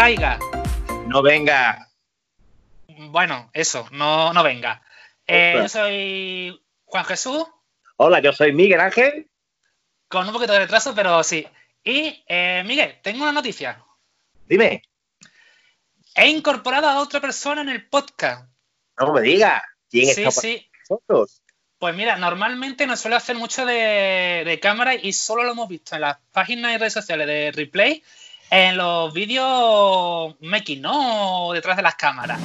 traiga. No venga. Bueno, eso, no, no venga. Eh, yo soy Juan Jesús. Hola, yo soy Miguel Ángel. Con un poquito de retraso, pero sí. Y, eh, Miguel, tengo una noticia. Dime. He incorporado a otra persona en el podcast. No me digas. ¿Quién sí, está sí. nosotros? Pues mira, normalmente no suele hacer mucho de, de cámara y solo lo hemos visto en las páginas y redes sociales de Replay, en los vídeos making, ¿no? Detrás de las cámaras.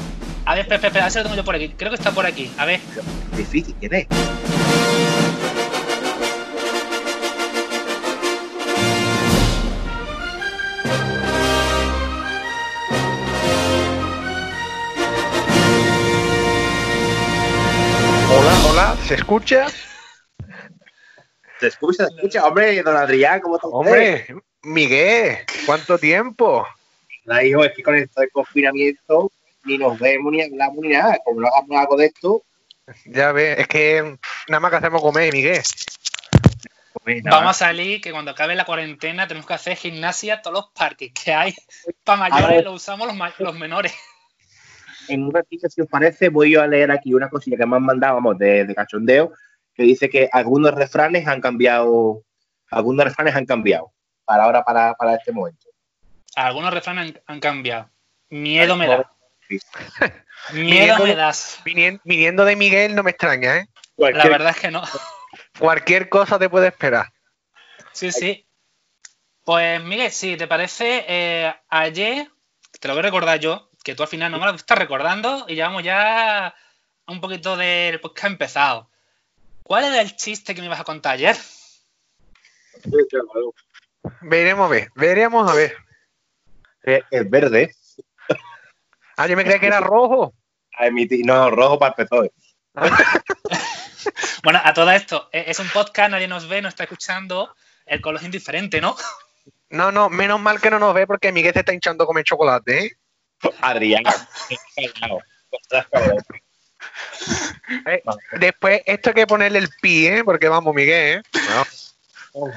A ver, espera, espera, a ver si lo tengo yo por aquí. Creo que está por aquí. A ver. Difícil, ¿quién es? Hola, hola, ¿se escucha? ¿Se escucha? ¿Se escucha? Hombre, don Adrián, ¿cómo está usted? Hombre, Miguel, ¿cuánto tiempo? La hijo, es que con esto de confinamiento ni nos vemos, ni hablamos, ni nada. Como no hagamos algo de esto, Ya ves, es que nada más que hacemos comer, Miguel. pues. Vamos a salir, que cuando acabe la cuarentena tenemos que hacer gimnasia a todos los parques que hay. Para mayores lo usamos los, ma- los menores. En un ratito, si os parece, voy yo a leer aquí una cosilla que me han mandado, vamos, de, de cachondeo, que dice que algunos refranes han cambiado, algunos refranes han cambiado para ahora, para, para este momento. Algunos refranes han, han cambiado. Miedo me da. Miedo me das. Vinien- Viniendo de Miguel no me extraña, ¿eh? La verdad es que no. Cualquier cosa te puede esperar. Sí, sí. Pues Miguel, si te parece, eh, ayer, te lo voy a recordar yo, que tú al final no me lo estás recordando y llevamos ya un poquito del podcast empezado. ¿Cuál era el chiste que me ibas a contar ayer? Veremos a ver, veremos a ver. Es verde. Ah, yo me creía que era rojo. A emitir, no, rojo para el PSOE. Bueno, a todo esto, eh, es un podcast, nadie nos ve, no está escuchando, el color es indiferente, ¿no? No, no, menos mal que no nos ve porque Miguel se está hinchando a comer chocolate, ¿eh? Adrián. Eh, Después, esto hay que ponerle el pi, ¿eh? Porque vamos, Miguel, ¿eh? No. Oh,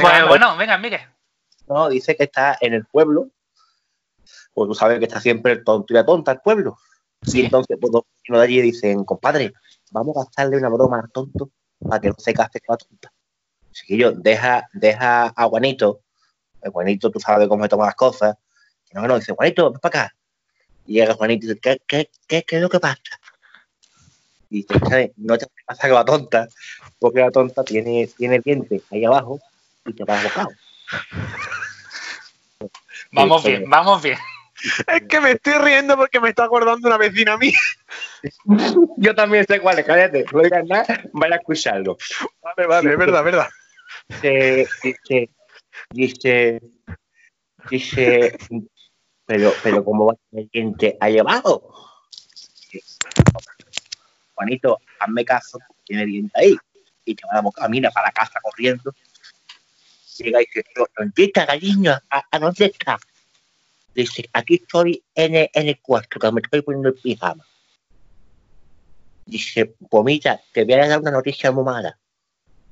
Bueno, bueno, venga, Miguel. No, dice que está en el pueblo. Pues tú sabes que está siempre el tonto y la tonta el pueblo. Y entonces, pues dos vecinos de allí dicen, compadre, vamos a gastarle una broma al tonto para que no se case con la tonta. Chiquillo, deja, deja a Juanito. El Juanito, tú sabes cómo se toman las cosas. Que no, que no, dice, Juanito, ven para acá. Y llega Juanito y dice, ¿qué, qué, qué, qué es lo que pasa? Y dice, "¿Sabes? no te pasa con la tonta, porque la tonta tiene, tiene el diente ahí abajo y te va bocado. Vamos Sí, bien, vamos bien. Es que me estoy riendo porque me está acordando una vecina mía. Yo también sé cuál es, cállate. No digas nada, vaya a escucharlo. Vale, vale, es verdad, es verdad. Dice, dice, dice, dice, pero, pero ¿cómo va a tener gente ahí abajo? Juanito, hazme caso, tiene diente ahí. Y te va a boca, mira, para la casa corriendo. Llega y dice, ¿dónde cariño? ¿A, a dónde está? Dice, aquí estoy en el, en el cuarto, que me estoy poniendo el pijama. Dice, pues mira, te voy a dar una noticia muy mala.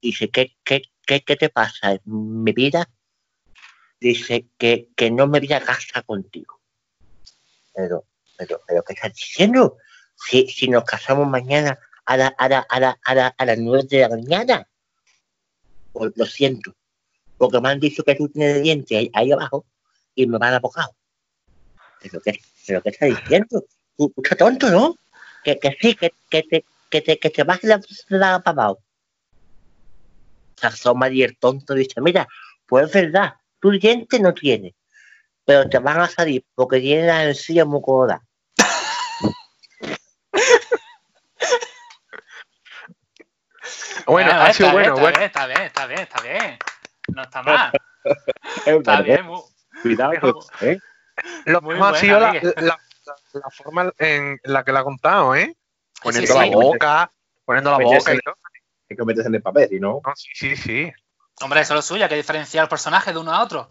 Dice, ¿qué, qué, qué, qué te pasa? ¿Mi vida? Dice, que, que no me voy a casar contigo. Pero, pero, pero, ¿qué estás diciendo? Si, si nos casamos mañana a, la, a, la, a, la, a las nueve de la mañana. Pues lo siento. Porque me han dicho que tú tienes dientes ahí, ahí abajo y me van a bocado. ¿Pero qué, pero qué estás diciendo? Tú, tú estás tonto, ¿no? Que, que sí, que, que, te, que, te, que te vas la, la para abajo. Se asoma y el tonto dice, mira, pues es verdad, tu diente no tiene, pero te van a salir porque tiene la encía muy gorda. Bueno, ha sido está bueno, bueno. Está bien, está bien, está bien, está bien. No está mal. Es Está bien, mu- Cuidado, ¿eh? Lo mejor ha sido la, forma en la que la ha contado, ¿eh? Poniendo sí. la boca, poniendo la Meterse- boca y todo. Hay que meterse en el papel, si no. No, sí, sí, sí. Hombre, eso es lo suyo, hay que diferenciar personajes de uno a otro.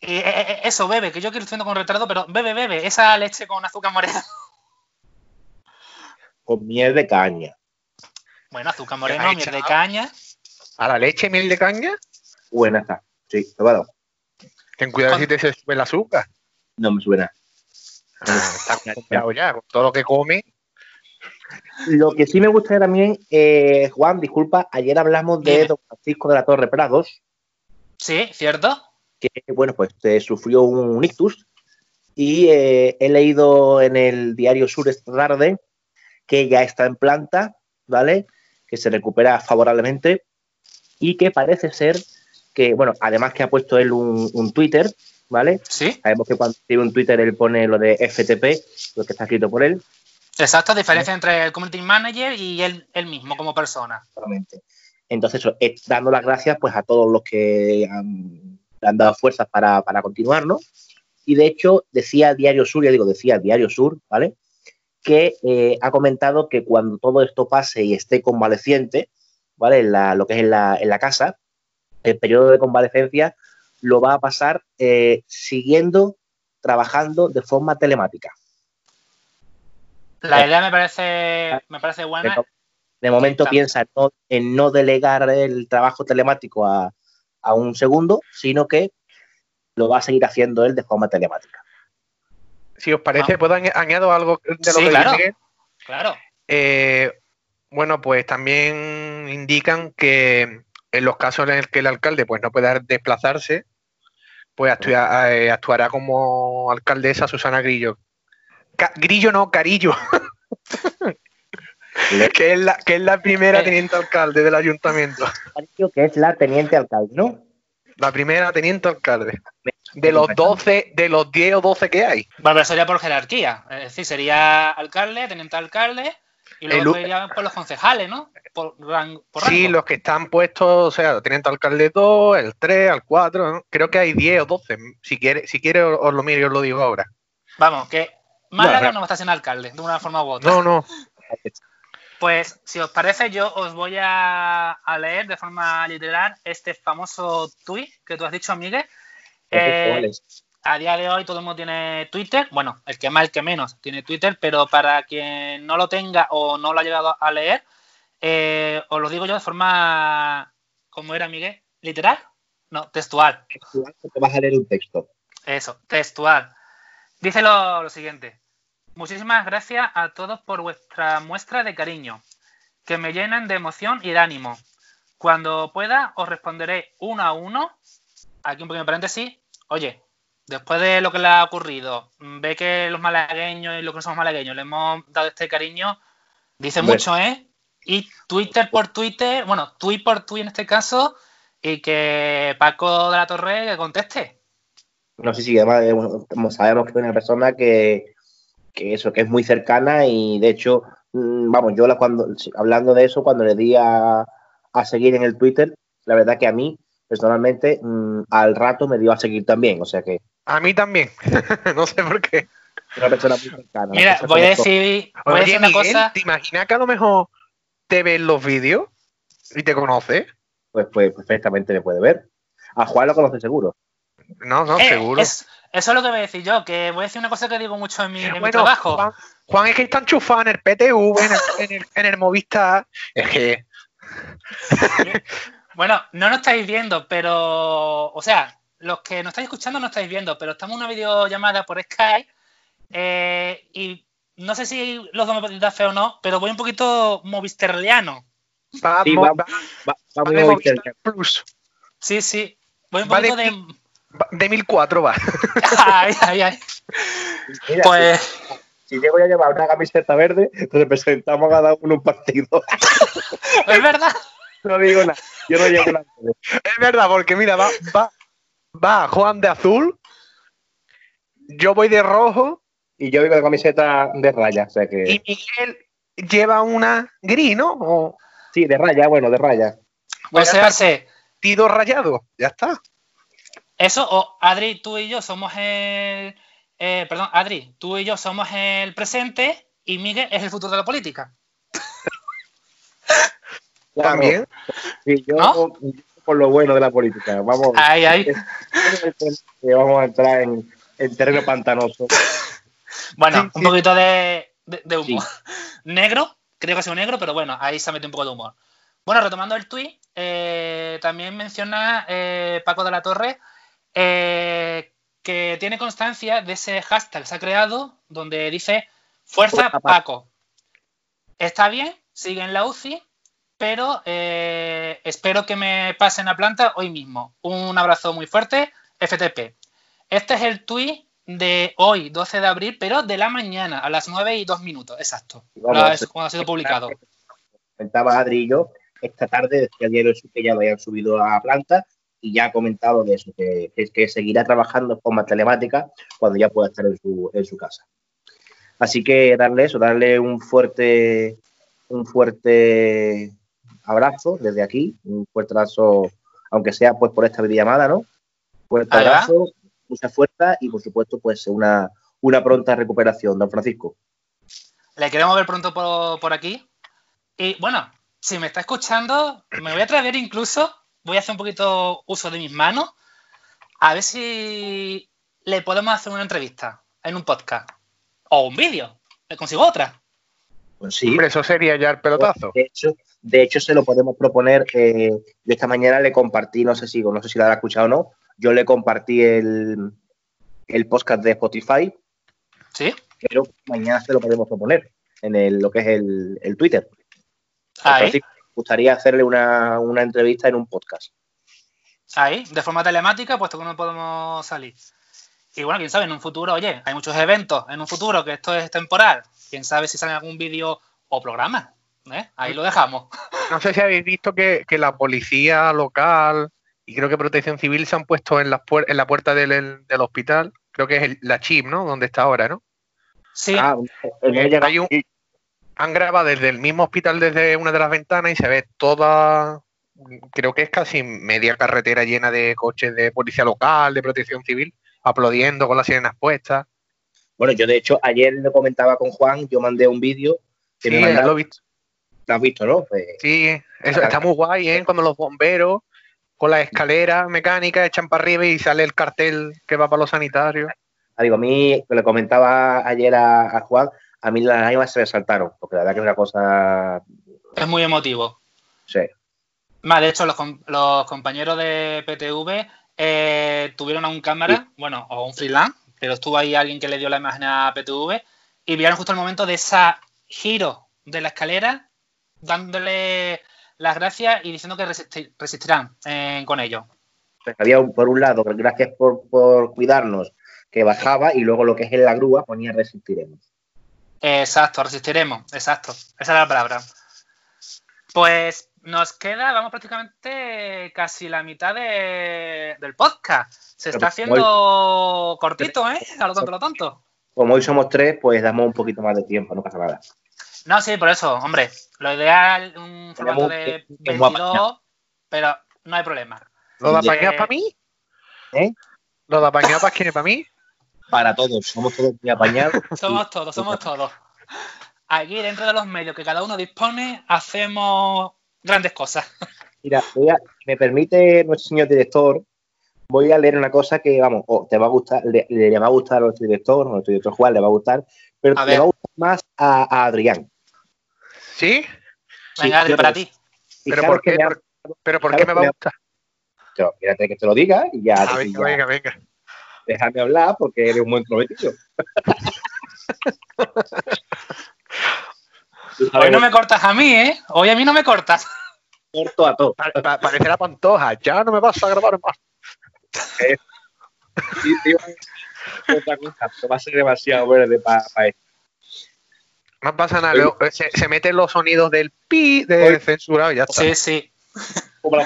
Y, eh, eh, eso, bebe, que yo quiero estoy con retardo, pero bebe, bebe, esa leche con azúcar morena. Con miel de caña. Bueno, azúcar moreno, ahí miel de caña. ¿A la leche miel de caña? Buena está. Sí, probado. Ten cuidado Con- si te se sube el azúcar. No me suena. Ah, está comprado ya, con todo lo que come. Lo que sí me gustaría también, eh, Juan, disculpa, ayer hablamos de don Francisco de la Torre Prados, Sí, ¿cierto? que bueno, pues eh, sufrió un ictus y eh, he leído en el diario Sur esta tarde que ya está en planta, ¿vale? Que se recupera favorablemente y que parece ser que, bueno, además que ha puesto él un, un Twitter, ¿vale? Sí. Sabemos que cuando escribe un Twitter él pone lo de FTP, lo que está escrito por él, Exacto, diferencia entre el community manager y él, él mismo como persona. Exactamente. Entonces, eso, dando las gracias pues a todos los que han, le han dado fuerzas para, para continuar, ¿no? Y de hecho, decía Diario Sur, ya digo, decía Diario Sur, ¿vale? Que eh, ha comentado que cuando todo esto pase y esté convaleciente, ¿vale? En la- lo que es en la, en la casa, el periodo de convalecencia lo va a pasar eh, siguiendo trabajando de forma telemática. La idea me parece, me parece buena. De, de momento Exacto. piensa en no, en no delegar el trabajo telemático a, a un segundo, sino que lo va a seguir haciendo él de forma telemática. Si os parece, Ah. ¿puedo añ- añado algo de lo Sí, que claro. Claro. Eh, bueno, pues también indican que en los casos en los que el alcalde pues, no pueda desplazarse, pues actua- eh, actuará como alcaldesa Susana Grillo. Ca- Grillo no, Carillo, que es la, que es la primera Eh. teniente alcalde del ayuntamiento. Pareció que es la teniente alcalde, ¿no? La primera teniente alcalde. De los 12, de los 10 o 12 que hay. Bueno, pero sería por jerarquía. Es decir, sería alcalde, teniente alcalde, y luego El irían por los concejales, ¿no? Por, ran- por Sí, los que están puestos, o sea, teniente alcalde 2, el 3, el 4, ¿no? creo que hay 10 o 12. Si quiere, si quiere os lo miro y os lo digo ahora. Vamos, que Málaga No, no va a estar sin alcalde, de una forma u otra. No, no. Pues, si os parece, yo os voy a, a leer de forma literal este famoso tuit que tú has dicho, Miguel. Eh. A día de hoy todo el mundo tiene Twitter. Bueno, el que más, el que menos tiene Twitter, pero para quien no lo tenga o no lo ha llegado a leer, eh, os lo digo yo de forma, ¿cómo era, Miguel? ¿Literal? No, textual. Te vas a leer un texto. Eso, textual. Dice lo, lo siguiente. Muchísimas gracias a todos por vuestra muestra de cariño, que me llenan de emoción y de ánimo. Cuando pueda, os responderé uno a uno. Aquí un pequeño paréntesis. Oye, después de lo que le ha ocurrido, ve que los malagueños y los que no somos malagueños le hemos dado este cariño, dice mucho, ¿eh? Y Twitter por Twitter, bueno, tweet por tweet en este caso, y que Paco de la Torre que conteste. No sé si además eh, bueno, como sabemos que es una persona que, que eso, que es muy cercana y de hecho, mm, vamos, yo la- cuando sí, hablando de eso, cuando le di a, a seguir en el Twitter, la verdad que a mí, personalmente, mm, al rato me dio a seguir también. O sea que A mí también. no sé por qué. una persona muy cercana. Mira, voy a decir, voy a decir una Miguel, cosa. ¿te imaginas que a lo mejor te ves los vídeos y te conoces? Pues, pues perfectamente me puede ver. A Juan lo conoce seguro. No, no, Eh, seguro. es- eso es lo que voy a decir yo, que voy a decir una cosa que digo mucho en mi, en mi trabajo. Juan, Juan es que está enchufado en el PTV, en el, en el, en el Movistar. Es que Bueno, no nos estáis viendo, pero, o sea, los que nos estáis escuchando no estáis viendo, pero estamos en una videollamada por Skype eh, y no sé si los dos me dar fe o no, pero voy un poquito movisterliano. va, Sí, va- va- Va, va va muy de Movistar. Plus. Sí, sí. Voy un Va de poquito de. Va- De 1004 va. Ay, ay, ay. Mira, Pues, si, si llego a llevar una camiseta verde, representamos a cada uno un partido. es verdad. No digo nada. Yo no llevo verde. Es verdad, porque mira, va, va, va Juan de azul, yo voy de rojo Y yo vivo de camiseta de raya. O sea que. y Miguel lleva una gris, ¿no? O Sí, de raya, bueno, de raya. O Pues sea, está. se- tido rayado. Ya está. eso, o Adri, tú y yo somos el. eh, perdón, Adri, tú y yo somos el presente y Miguel es el futuro de la política. Claro, También. Sí, yo, por lo bueno de la política. Vamos, Ay, ay. vamos a entrar en, en terreno pantanoso. Bueno, Sí, un sí. poquito de, de, de humo. Negro, creo que es un negro, pero bueno, ahí se mete un poco de humor. Bueno, retomando el tuit, eh, también menciona eh, Paco de la Torre eh, que tiene constancia de ese hashtag que se ha creado donde dice Fuerza Paco. Está bien, sigue en la UCI, pero espero que me pasen a planta hoy mismo. Un abrazo muy fuerte, FTP. Este es el tuit de hoy, 12 de abril, pero de la mañana, a las 9 y 2 minutos, exacto. cuando ha sido publicado. Comentaba Adri y yo, esta tarde decía diario que ya lo hayan subido a planta y ya ha comentado de eso, que, que seguirá trabajando de forma telemática cuando ya pueda estar en su, en su casa. Así que darle eso, darle un fuerte, un fuerte abrazo desde aquí, un fuerte abrazo, aunque sea pues por esta videollamada, ¿no? Fuerte abrazo, mucha fuerza y por supuesto pues una, una pronta recuperación, don Francisco. Le queremos ver pronto por, aquí. Y bueno, si me está escuchando, me voy a traer incluso, voy a hacer un poquito uso de mis manos, a ver si le podemos hacer una entrevista en un podcast o un vídeo. Le consigo otra. Pues sí. Hombre, eso sería ya el pelotazo. De hecho, de hecho se lo podemos proponer. Eh, yo esta mañana le compartí, no sé si, no sé si lo habrá escuchado o no, yo le compartí el, el podcast de Spotify. Sí. Pero mañana se lo podemos proponer en el, lo que es el, el Twitter. Ahí. Me gustaría hacerle una, una, entrevista en un podcast. Ahí, de forma telemática, puesto que no podemos salir. Y bueno, quién sabe, en un futuro, oye, hay muchos eventos en un futuro que esto es temporal. Quién sabe si sale algún vídeo o programa. ¿eh? Ahí lo dejamos. No sé si habéis visto que, que la policía local y creo que Protección Civil se han puesto en la, en la puerta del, hospital, creo que es la chip, ¿no? Donde está ahora, ¿no? Sí. Ah, han grabado desde el mismo hospital, desde una de las ventanas, y se ve toda, creo que es casi media carretera llena de coches de policía local, de protección civil, aplaudiendo con las sirenas puestas. Bueno, yo de hecho ayer lo comentaba con Juan, yo mandé un vídeo que sí, lo he visto. Lo has visto, ¿no? Pues, sí, eso está muy guay, ¿eh? Cuando los bomberos con la escalera mecánica echan para arriba y sale el cartel que va para los sanitarios. Ah, digo, a mí, le comentaba ayer a, Juan, a mí las lágrimas se me saltaron, porque la verdad que es una cosa... Es muy emotivo. Sí. Más, de hecho, los, compañeros de PTV eh, tuvieron a un cámara, bueno, o un freelance, pero estuvo ahí alguien que le dio la imagen a PTV y vieron justo el momento de ese giro de la escalera, dándole las gracias y diciendo que resistirán eh, con ello. Pues había por un lado, gracias por, cuidarnos, que bajaba y luego lo que es en la grúa ponía resistiremos. Exacto, resistiremos, exacto. Esa es la palabra. Pues nos queda, vamos prácticamente casi la mitad del podcast. Se está haciendo cortito, ¿eh? A lo tonto, lo tonto. Como hoy somos tres, pues damos un poquito más de tiempo, no pasa nada. No, sí, por eso, hombre. Lo ideal, un formato de 22, pero no hay problema. ¿Lo de apañar para mí? ¿Eh? ¿Lo de apañar para quién es para mí? Para todos, somos todos muy apañados. somos todos, somos todos. Aquí dentro de los medios que cada uno dispone, hacemos grandes cosas. Mira, me permite nuestro señor director, voy a leer una cosa que, vamos, te va a gustar, le, va a gustar a nuestro director, a nuestro director Juan le va a gustar, pero le va a gustar más a Adrián. ¿Sí? Venga, para ti. ¿Pero por, qué, ¿Pero por qué me va a gustar? Yo, que te lo diga y ya. Ah, venga, venga, venga. Déjame hablar porque eres un buen prometido. Hoy no me cortas a mí, ¿eh? Hoy a mí no me cortas. Corto a todo. parece la pantoja. Ya no me vas a grabar más. Eh, otra cosa, va a ser demasiado verde para esto. No pasa nada, eh, se, meten los sonidos del pi de censurado y ya está. Sí, sí. Como la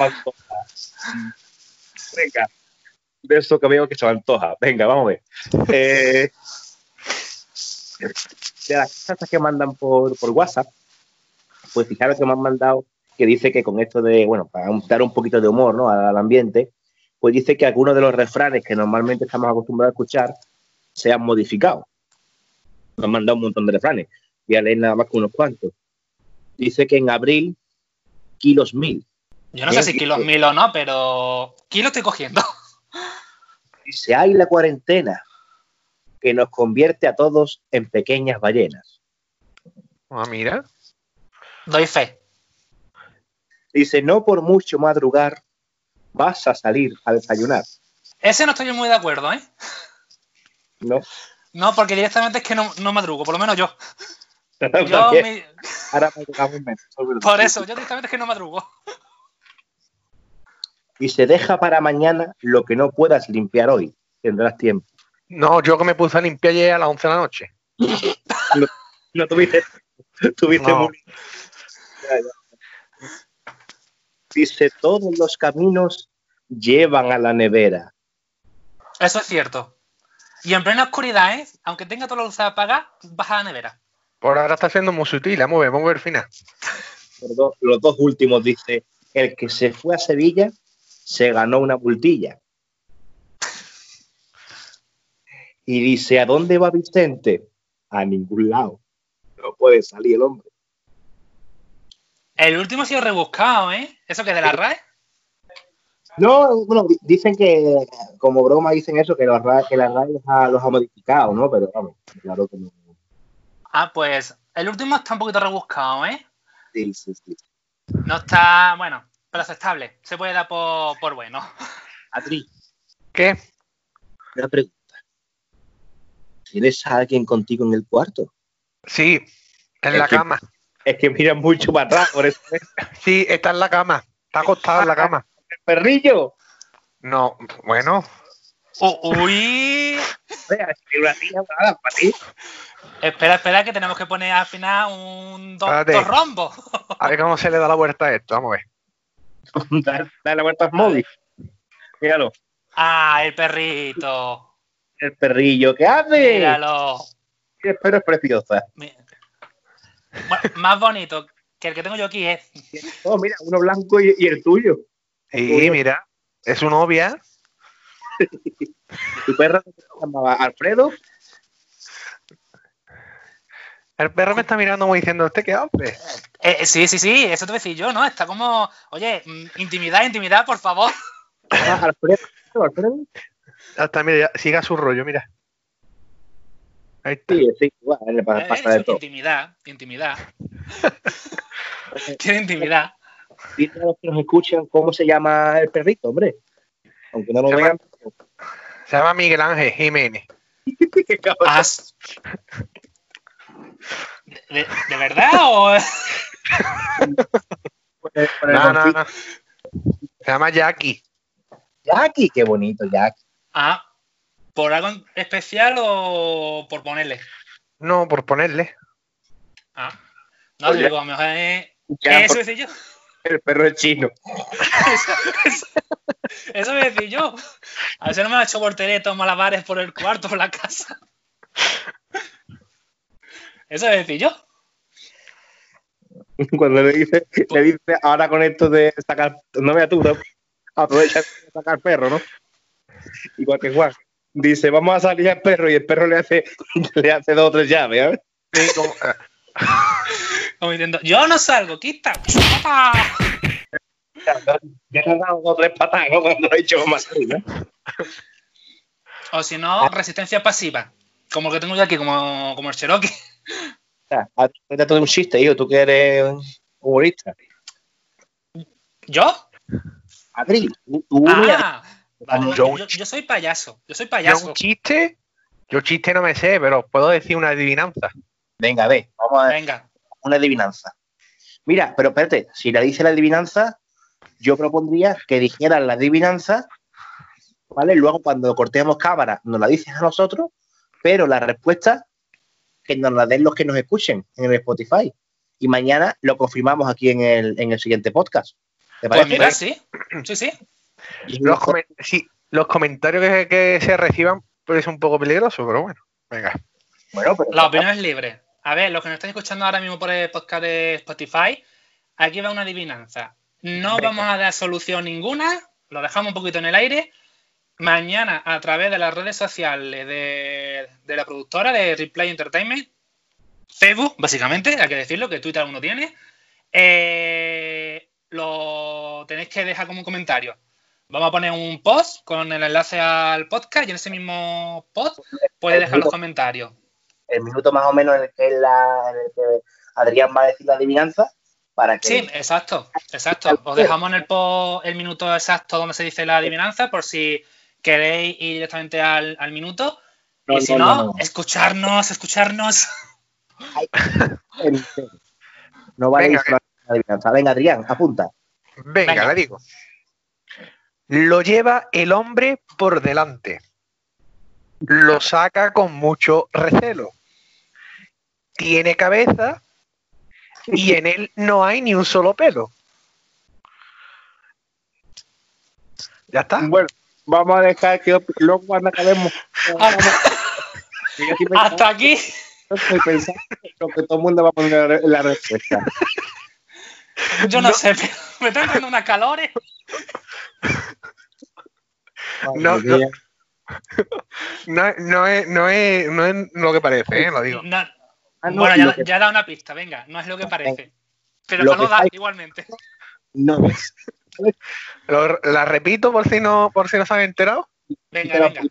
Venga, de eso que veo que se antoja. Venga, vamos a ver. Eh, de las cosas que mandan por, por WhatsApp, pues fijaros que me han mandado que dice que con esto de, bueno, para dar un poquito de humor ¿no? al, ambiente, pues dice que algunos de los refranes que normalmente estamos acostumbrados a escuchar se han modificado. Me han mandado un montón de refranes voy a leer nada más que unos cuantos. Dice que en abril, kilos mil. Yo no sé si kilos mil o no, pero kilos estoy cogiendo. Dice, hay la cuarentena que nos convierte a todos en pequeñas ballenas. Ah, mira. Doy fe. Dice, no por mucho madrugar vas a salir a desayunar. Ese no estoy muy de acuerdo, ¿eh? No. No, porque directamente es que no, no madrugo, por lo menos yo. Yo mi- Ahora madrugamos menos. Por eso, yo directamente es que no madrugo. Dice, deja para mañana lo que no puedas limpiar hoy. Tendrás tiempo. No, yo que me puse a limpiar ayer a las 11 de la noche. No tuviste, tuviste No. muy- Ya, ya. Dice, todos los caminos llevan a la nevera. Eso es cierto. Y en plena oscuridad, ¿eh? Aunque tenga toda la luz apagada, vas a la nevera. Por ahora está siendo muy sutil. Vamos a ver, vamos a ver el final. Los dos, los dos últimos dice, el que se fue a Sevilla se ganó una multilla. Y dice, ¿a dónde va Vicente? A ningún lado. No puede salir el hombre. El último ha sido rebuscado, ¿eh? Eso que de la RAE. No, bueno, di- dicen que, como broma, dicen eso, que, los ra- que la RAE los ha, los ha modificado, ¿no? Pero vamos, claro que no. Ah, pues el último está un poquito rebuscado, ¿eh? Sí, sí, sí. No está, bueno, pero aceptable. Se puede dar por, por bueno. Adri, ¿Qué? una pregunta. ¿Tienes a alguien contigo en el cuarto? Sí, en Es la que- cama. Es que mira mucho para atrás, por eso es Sí, está en la cama. Está acostado en la cama. el perrillo. No, bueno, uy. Espera, espera, que tenemos que poner al final un do- Espérate. dos rombos. a ver cómo se le da la vuelta a esto. Vamos a ver. Dale, dale la vuelta al móvil. Míralo. Ah, el perrito. El perrillo. ¿Qué hace? Míralo. El perro es preciosa. Mi- Bueno, más bonito que el que tengo yo aquí es. Oh, mira, uno blanco y, y el tuyo. Y mira, es su novia. Tu perro se llamaba Alfredo. El perro me está mirando como diciendo, ¿este qué hace? Eh, sí, sí, sí, eso te voy a decir yo, ¿no? Está como, oye, mm, intimidad, intimidad, por favor. Ah, Alfredo. Alfredo. Hasta, mira, siga su rollo, mira. Ahí está. Sí, le pasa, pasa de todo. intimidad, intimidad. Tiene intimidad. Dile a los que nos escuchan cómo se llama el perrito, hombre. Aunque no lo Se vean. Se llama Miguel Ángel Jiménez. qué ¿De, de verdad o...? No, no, no. Se llama Jackie. Jackie, qué bonito, Jackie. Ah, ¿por algo especial o por ponerle? No, por ponerle. Ah, no, Oye. digo, a lo mejor es... Ya, Eso por- decir yo. el perro es chino. Eso, eso, eso voy a decir yo. A ver si no me ha hecho volteretos, malabares por el cuarto, por la casa. Eso voy a decir yo. Cuando le dice, le dice ahora con esto de sacar, no veas tú, aprovecha de sacar perro, ¿no? Igual que Juan. Dice, vamos a salir al perro y el perro le hace, le hace dos o tres llaves, ¿sabes? Sí, como- eh, Como diciendo, yo no salgo, quita. Ya te han dado dos o tres patadas, ¿no? Cuando lo he dicho vamos a. O si no, resistencia pasiva. Como el que tengo yo aquí, como, como el Cherokee. O sea, cuéntate de un chiste, hijo, tú que eres humorista. ¿Yo? Adri, tú, tú mira, Ah, vale, yo- yo, yo soy payaso. Yo soy yo payaso. un chiste, yo chiste no me sé, pero puedo decir una adivinanza. venga, ve, vamos a ver Venga. una adivinanza. Mira, pero espérate, si la dice la adivinanza, yo propondría que dijeran la adivinanza, ¿vale? Luego cuando cortemos cámara nos la dices a nosotros, pero la respuesta que nos la den los que nos escuchen en el Spotify. Y mañana lo confirmamos aquí en el, en el siguiente podcast. ¿Te Pues mira, sí. Sí, sí. Los, comen- sí, los comentarios que, que se reciban puede ser un poco peligroso, pero bueno, venga. bueno, pero La opinión es libre. A ver, los que nos están escuchando ahora mismo por el podcast de Spotify, aquí va una adivinanza. No Venga. vamos a dar solución ninguna, lo dejamos un poquito en el aire. Mañana, a través de las redes sociales de, de la productora de Replay Entertainment, Facebook, básicamente, hay que decirlo, que Twitter uno tiene, eh, lo tenéis que dejar como un comentario. Vamos a poner un post con el enlace al podcast y en ese mismo post puedes dejar los comentarios. el minuto más o menos en el que, la, en el que Adrián va a decir la adivinanza, para que Sí, exacto, exacto. Os dejamos en el post el minuto exacto donde se dice la adivinanza por si queréis ir directamente al, al minuto. No, y si no, no, no, no. escucharnos, escucharnos. no vale Venga, la adivinanza. Venga, Adrián, apunta. Venga, Venga. la digo. Lo lleva el hombre por delante. Lo saca con mucho recelo. Tiene cabeza y en él no hay ni un solo pelo. ¿Ya está? Bueno, vamos a dejar que luego cuando acabemos. Hasta aquí. estoy pensando lo que todo el mundo va a poner la- la respuesta. Yo no, sé, pero me están dando unas calores. No, no. No, no es, no, es, no es lo que parece, ¿eh? lo digo. No, Ah, no, bueno, ya, que ya he dado una pista, venga, no es lo que parece. Pero Lo no lo da hay- igualmente. no es. Lo- la repito por si no, por si no se han enterado. Venga, venga.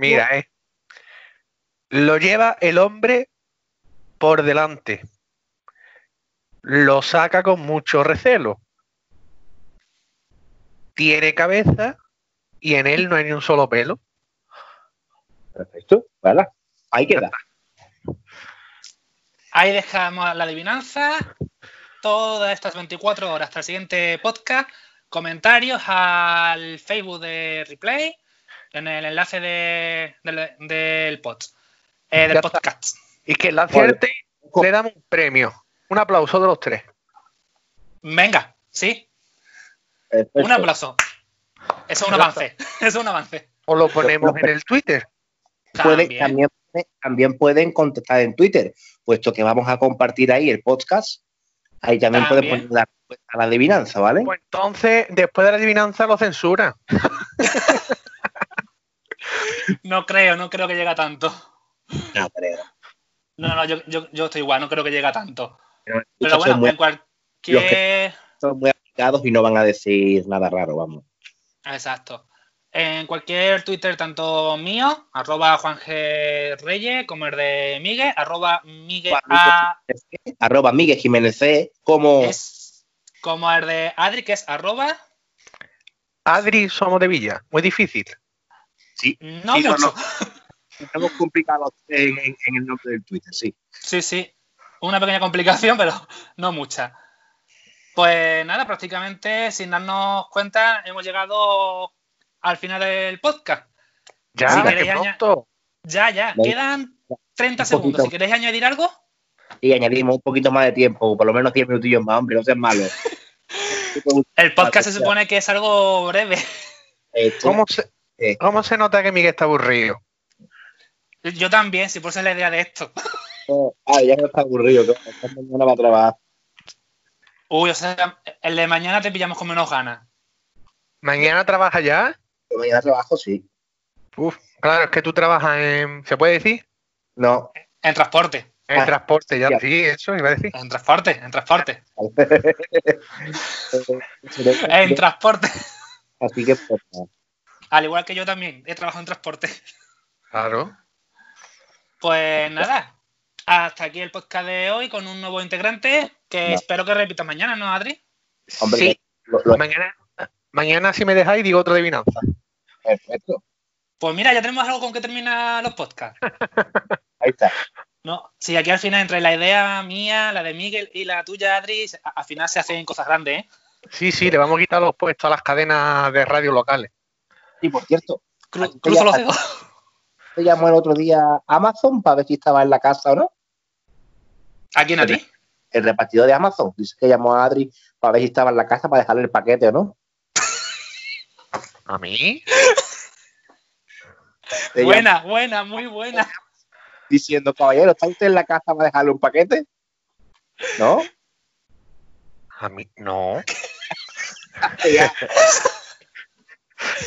Mira, eh. Lo lleva el hombre por delante. Lo saca con mucho recelo. Tiene cabeza y en él no hay ni un solo pelo. Perfecto, ¿vale? Ahí queda. Ahí dejamos la adivinanza. Todas estas 24 horas hasta el siguiente podcast. Comentarios al Facebook de Replay. En el enlace de- del, del pod. eh, del podcast. Y que la acierte le damos un premio. Un aplauso de los tres. Venga, sí, Perfecto. un aplauso. Eso es un avance. Eso es un avance. O lo ponemos en el Twitter. Puede- También. también, también pueden contestar en Twitter, puesto que vamos a compartir ahí el podcast. Ahí también, pueden También. poner la respuesta a la adivinanza, ¿vale? Pues entonces, después de la adivinanza, lo censura. No creo, no creo que llegue a tanto. No creo. No, no, yo, yo, yo estoy igual, no creo que llegue a tanto. Pero Pero bueno, muy- en cualquier. son muy aplicados y no van a decir nada raro, vamos. Exacto. En cualquier Twitter, tanto mío, arroba Juan G. Reyes, como el de Miguel, arroba Miguel A, Arroba Miguel Jiménez C, como es como el de Adri, que es arroba Adri, somos de Villa. Muy difícil. no Sí, no, mucho. estamos complicados en, en- en el nombre del Twitter, sí. Sí, sí. Una pequeña complicación, pero no mucha. Pues nada, prácticamente sin darnos cuenta, hemos llegado al final del podcast. Ya, Si queréis pronto. Ya, ya. Quedan 30 Un segundos. poquito. Si queréis añadir algo, Y añadimos un poquito más de tiempo, por lo menos 10 minutillos más, hombre, no seas malo. el podcast se supone que es algo breve. ¿Cómo se, Eh. ¿Cómo se nota que Miguel está aburrido? Yo también, si por eso es la idea de esto. Ah, ya no está aburrido, que mañana va a trabajar. Uy, o sea, el de mañana te pillamos con menos ganas. ¿Mañana trabaja ya? Mañana trabajo, sí. Uf, claro, es que tú trabajas en. ¿Se puede decir? No. En transporte, En Ah, transporte, ya. ya. Sí, eso iba a decir. en transporte, en transporte. En transporte. Así que, pues. Al igual que yo también, he trabajado en transporte. Claro. Pues nada, hasta aquí el podcast de hoy con un nuevo integrante que No. espero que repitas mañana, ¿no, Adri? hombre, Sí. lo, lo- Mañana, mañana, si me dejáis, digo otra adivinanza. perfecto. Pues mira, ya tenemos algo con que terminar los podcasts. Ahí está. No, sí, aquí al final, entre la idea mía, la de Miguel y la tuya, Adri, al final se hacen cosas grandes, ¿eh? Sí, sí, le vamos a quitar los puestos a las cadenas de radio locales. Y por cierto, Cru- cruzo ya- los dedos. te llamó el otro día Amazon para ver si estaba en la casa o no. ¿A quién a ti? El repartidor de Amazon dice que llamó a Adri para ver si estaba en la casa para dejarle el paquete o no. ¿A mí? Buena, buena, muy buena. diciendo, caballero, ¿está usted en la casa para dejarle un paquete? ¿No? A mí, no.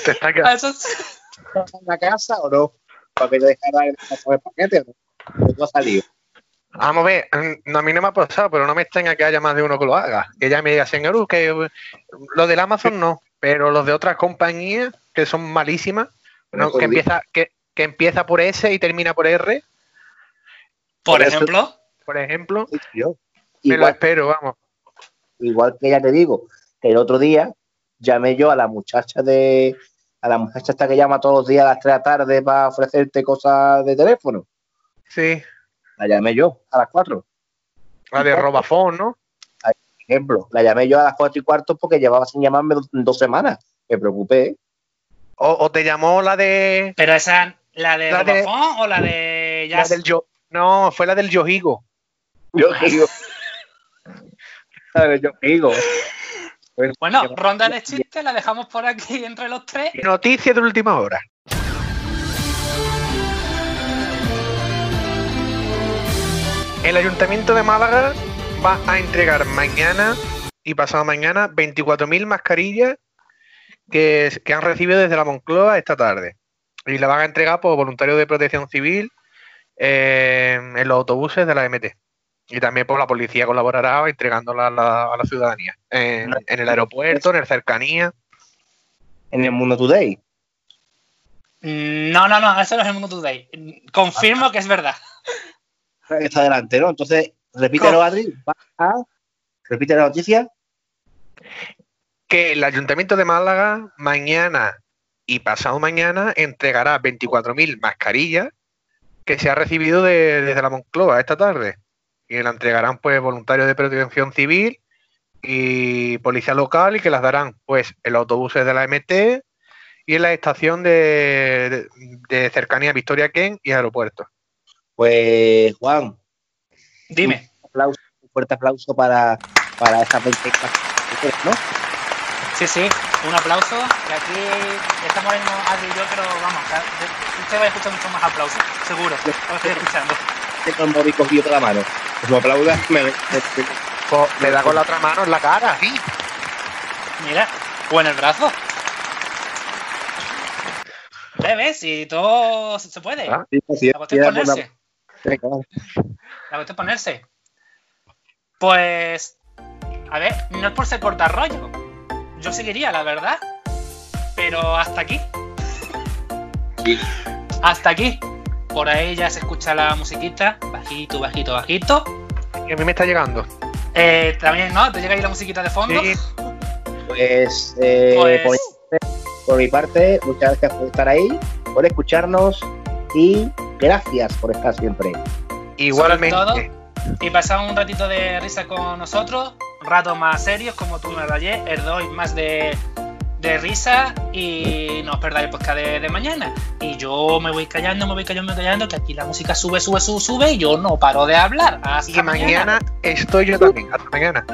Te está A quedando. Eso es- ¿Está en la casa o no? Para que le dejara el paquete o no. No ha salido. Vamos a ver, mm, a mí no me ha pasado, pero no me extraña que haya más de uno que lo haga. Que ya me diga, señor, uh, que uh, lo del Amazon no, pero los de otras compañías que son malísimas, no, que, empieza, que, que empieza por S y termina por R, Por Por eso- ejemplo, por ejemplo, Yo. me lo Igual, espero, vamos. igual que ya te digo, que el otro día llamé yo a la muchacha de, a la muchacha esta que llama todos los días a las 3 de la tarde para ofrecerte cosas de teléfono. Sí. La llamé yo a las 4. La de Robafón, ¿no? ejemplo, la llamé yo a las 4 y cuarto porque llevaba sin llamarme dos, dos semanas. Me preocupé. O, o te llamó la de. Pero esa, ¿la de La de- o la de La del yo. No, fue la del Yojigo. Yo digo. A ver, yo digo. Bueno, que- ronda de chistes la dejamos por aquí entre los tres. Noticias de última hora. El Ayuntamiento de Málaga va a entregar mañana y pasado mañana 24.000 mascarillas que, que han recibido desde la Moncloa esta tarde. Y la van a entregar por voluntarios de protección civil eh, en los autobuses de la MT. Y también por la policía colaborará entregándola a la, a la ciudadanía. En, en el aeropuerto, en el cercanía. En el Mundo Today. No, no, no, eso no es el Mundo Today. Confirmo que es verdad. Que está delante, ¿no? Entonces, repítelo, Adri. Va a- Repite la noticia. que el Ayuntamiento de Málaga mañana y pasado mañana entregará 24.000 mascarillas que se ha recibido de- desde la Moncloa esta tarde. Y la entregarán pues voluntarios de protección civil y policía local y que las darán pues en los autobuses de la MT y en la estación de, de- de cercanía Victoria Ken y aeropuerto. Pues, Juan, Dime. un, aplauso, un fuerte aplauso para, para esas 20 ¿no? Sí, sí, un aplauso. Que aquí estamos en Adri y yo, pero vamos, usted va a escuchar mucho más aplausos, seguro. Lo estoy escuchando. Tengo el móvil cogido con la mano. Pues me aplaudas, me, me- le da con la otra mano en la cara, sí. Mira, o en el brazo. ¿Ves? Si todo se puede. Ah, sí, sí, La cuestión es sí, ponerse. La cuestión es ponerse. Pues, a ver, no es por ser cortar rollo. Yo seguiría, la verdad. Pero hasta aquí. Sí. Hasta aquí. Por ahí ya se escucha la musiquita. Bajito, bajito, bajito. Y a mí me está llegando. Eh, también, ¿no? Te llega ahí la musiquita de fondo. Sí. Pues, eh, Pues- por, por mi parte, muchas gracias por estar ahí, por escucharnos y gracias por estar siempre. Igualmente. y pasar un ratito de risa con nosotros, ratos más serios como tú me ayer, el doy más de, de risa y no os perdáis el podcast de, de mañana. Y yo me voy callando, me voy callando, me voy callando, que aquí la música sube, sube, sube, sube y yo no paro de hablar. Hasta Y mañana estoy yo también. Hasta mañana.